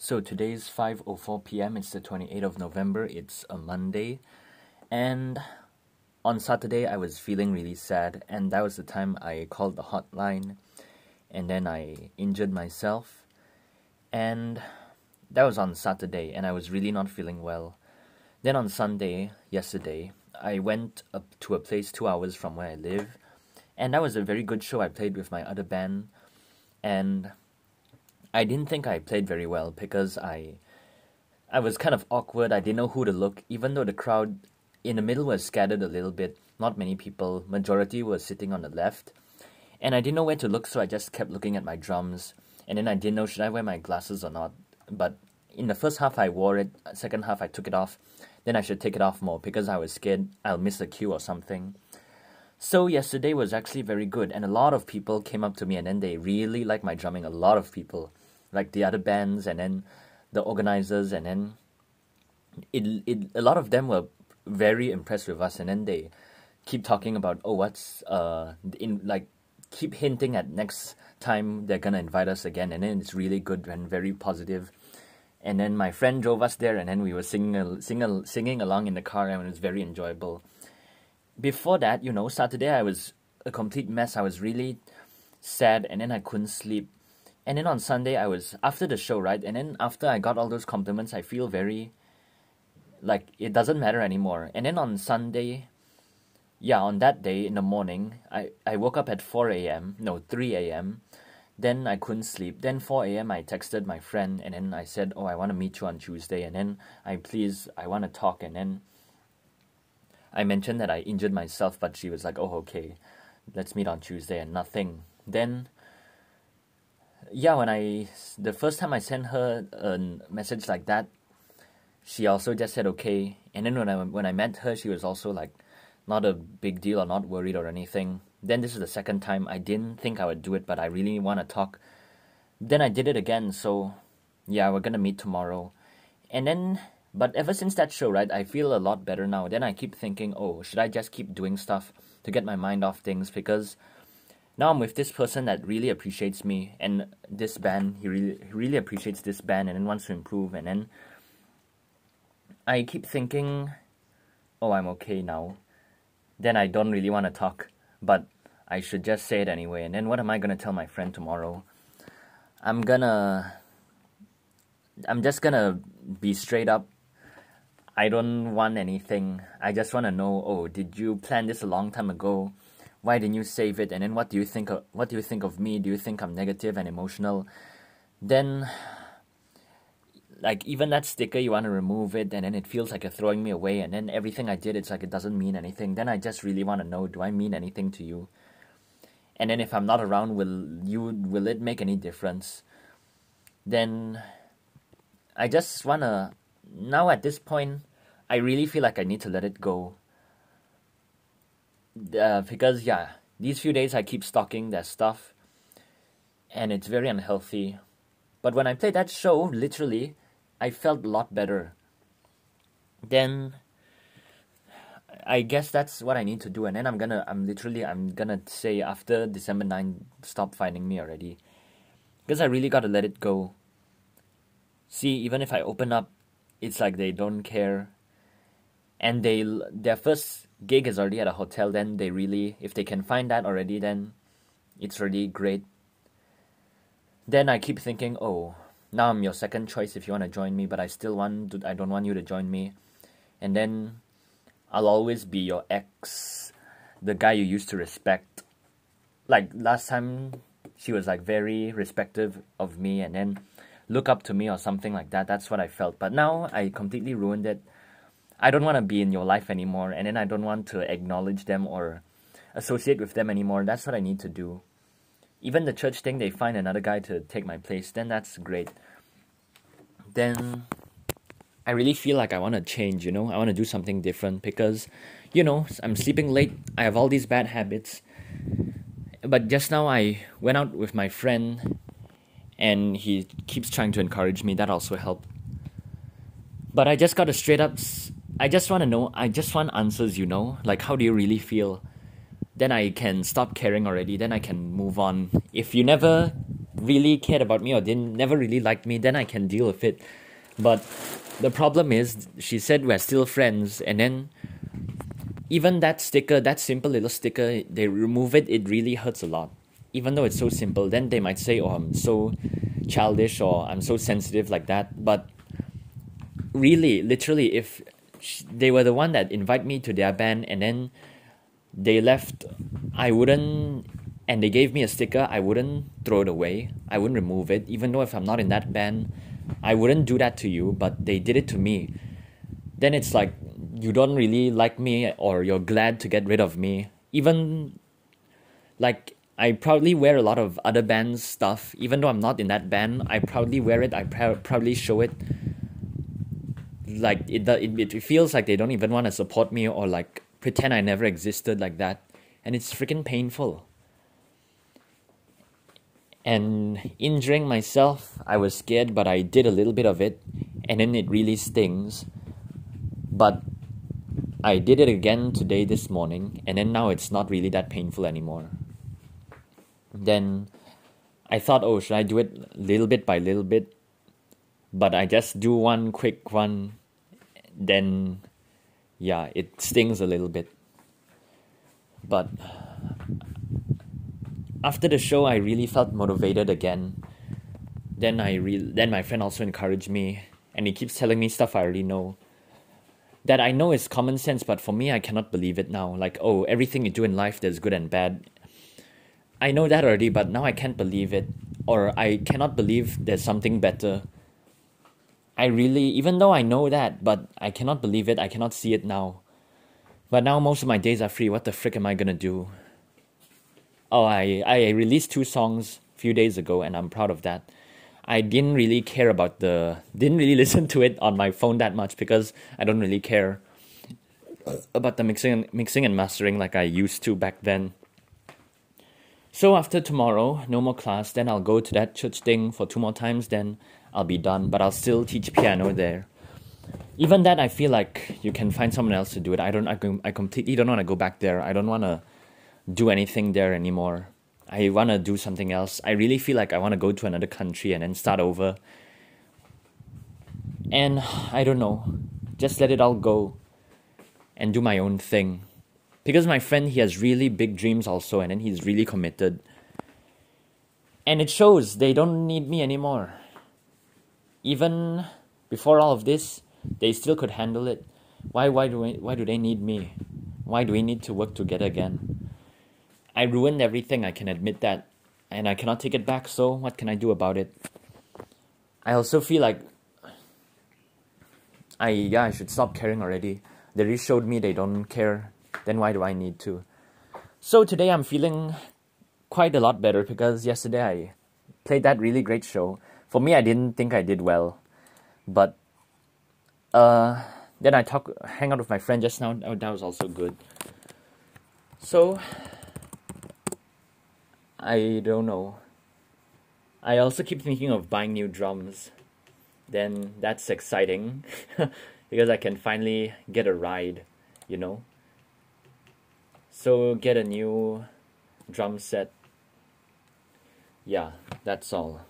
So today's 5:04 p.m. It's the 28th of November. It's a Monday. And on Saturday I was feeling really sad and that was the time I called the hotline and then I injured myself. And that was on Saturday and I was really not feeling well. Then on Sunday, yesterday, I went up to a place 2 hours from where I live and that was a very good show I played with my other band and I didn't think I played very well because I I was kind of awkward. I didn't know who to look, even though the crowd in the middle was scattered a little bit. Not many people. Majority was sitting on the left. And I didn't know where to look, so I just kept looking at my drums. And then I didn't know should I wear my glasses or not. But in the first half I wore it, second half I took it off. Then I should take it off more because I was scared I'll miss a cue or something. So yesterday was actually very good and a lot of people came up to me and then they really liked my drumming. A lot of people like the other bands and then the organizers and then it, it a lot of them were very impressed with us and then they keep talking about oh what's uh in like keep hinting at next time they're gonna invite us again and then it's really good and very positive. And then my friend drove us there and then we were singing singing singing along in the car and it was very enjoyable. Before that you know saturday i was a complete mess. I was really sad and then i couldn't sleep and then on Sunday I was after the show, right? And then after I got all those compliments, I feel very like it doesn't matter anymore. And then on Sunday, yeah, on that day in the morning, I, I woke up at 4 a.m. No, 3 a.m. Then I couldn't sleep. Then 4 a.m. I texted my friend and then I said, Oh, I want to meet you on Tuesday. And then I please, I want to talk. And then I mentioned that I injured myself, but she was like, Oh, okay, let's meet on Tuesday. And nothing. Then yeah, when I the first time I sent her a message like that, she also just said okay. And then when I when I met her, she was also like, not a big deal or not worried or anything. Then this is the second time I didn't think I would do it, but I really want to talk. Then I did it again. So yeah, we're gonna meet tomorrow. And then, but ever since that show, right, I feel a lot better now. Then I keep thinking, oh, should I just keep doing stuff to get my mind off things because now I'm with this person that really appreciates me and this band. He really he really appreciates this band and then wants to improve and then I keep thinking oh I'm okay now. Then I don't really want to talk but I should just say it anyway. And then what am I going to tell my friend tomorrow? I'm gonna I'm just gonna be straight up. I don't want anything. I just want to know oh did you plan this a long time ago why didn't you save it? And then what do you think of what do you think of me? Do you think i'm negative and emotional? Then like even that sticker you want to remove it and then it feels like you're throwing me away and then everything i did it's like it doesn't mean anything. Then i just really want to know do i mean anything to you? And then if i'm not around will you will it make any difference? Then i just want to now at this point i really feel like i need to let it go uh, because yeah, these few days I keep stalking their stuff, and it's very unhealthy. But when I played that show, literally, I felt a lot better. Then I guess that's what I need to do, and then I'm gonna, I'm literally, I'm gonna say after December 9, stop finding me already, because I really gotta let it go. See, even if I open up, it's like they don't care, and they their first gig is already at a hotel, then they really, if they can find that already, then it's really great. Then I keep thinking, oh, now I'm your second choice if you want to join me, but I still want, to, I don't want you to join me. And then I'll always be your ex, the guy you used to respect. Like last time, she was like very respective of me and then look up to me or something like that. That's what I felt. But now I completely ruined it I don't want to be in your life anymore, and then I don't want to acknowledge them or associate with them anymore. That's what I need to do. Even the church thing, they find another guy to take my place, then that's great. Then I really feel like I want to change, you know? I want to do something different because, you know, I'm sleeping late, I have all these bad habits. But just now I went out with my friend and he keeps trying to encourage me. That also helped. But I just got a straight up I just want to know, I just want answers, you know? Like, how do you really feel? Then I can stop caring already, then I can move on. If you never really cared about me or didn't never really liked me, then I can deal with it. But the problem is, she said we're still friends, and then even that sticker, that simple little sticker, they remove it, it really hurts a lot. Even though it's so simple, then they might say, "Oh, I'm so childish," or "I'm so sensitive," like that. But really, literally, if they were the one that invite me to their band, and then they left, I wouldn't and they gave me a sticker, I wouldn't throw it away. I wouldn't remove it, even though if I'm not in that band, I wouldn't do that to you, but they did it to me. Then it's like you don't really like me or you're glad to get rid of me. Even like I proudly wear a lot of other bands' stuff, even though I'm not in that band. I proudly wear it. I pr- proudly show it. Like it, it, it feels like they don't even want to support me or like pretend I never existed like that, and it's freaking painful. And injuring myself i was scared but i did a little bit of it and then it really stings. But i did it again today this morning and then now it's not really that painful anymore. Then i thought oh should i do it little bit by little bit but i just do one quick one then yeah it stings a little bit but after the show, I really felt motivated again. Then I re- then my friend also encouraged me, and he keeps telling me stuff I already know. That I know is common sense, but for me, I cannot believe it now. Like, oh, everything you do in life, there's good and bad. I know that already, but now I can't believe it, or I cannot believe there's something better. I really, even though I know that, but I cannot believe it. I cannot see it now. But now most of my days are free. What the frick am I gonna do? oh I, I released two songs a few days ago and I'm proud of that. I didn't really care about the didn't really listen to it on my phone that much because I don't really care about the mixing mixing and mastering like I used to back then. So after tomorrow, no more class, then I'll go to that church thing for two more times, then I'll be done, but I'll still teach piano there. Even that I feel like you can find someone else to do it. I don't I, I completely don't want to go back there. I don't want to do anything there anymore. I want to do something else. I really feel like I want to go to another country and then start over. And I don't know, just let it all go and do my own thing. Because my friend, he has really big dreams also, and then he's really committed. And it shows they don't need me anymore. Even before all of this, they still could handle it. Why, why, do, we, why do they need me? Why do we need to work together again? I ruined everything, I can admit that. And I cannot take it back, so what can I do about it? I also feel like I yeah, I should stop caring already. They really showed me they don't care, then why do I need to? So today I'm feeling quite a lot better because yesterday I played that really great show. For me I didn't think I did well. But uh then I talk hang out with my friend just now, Oh, that was also good. So I don't know. I also keep thinking of buying new drums. Then that's exciting because I can finally get a ride, you know. So get a new drum set. Yeah, that's all.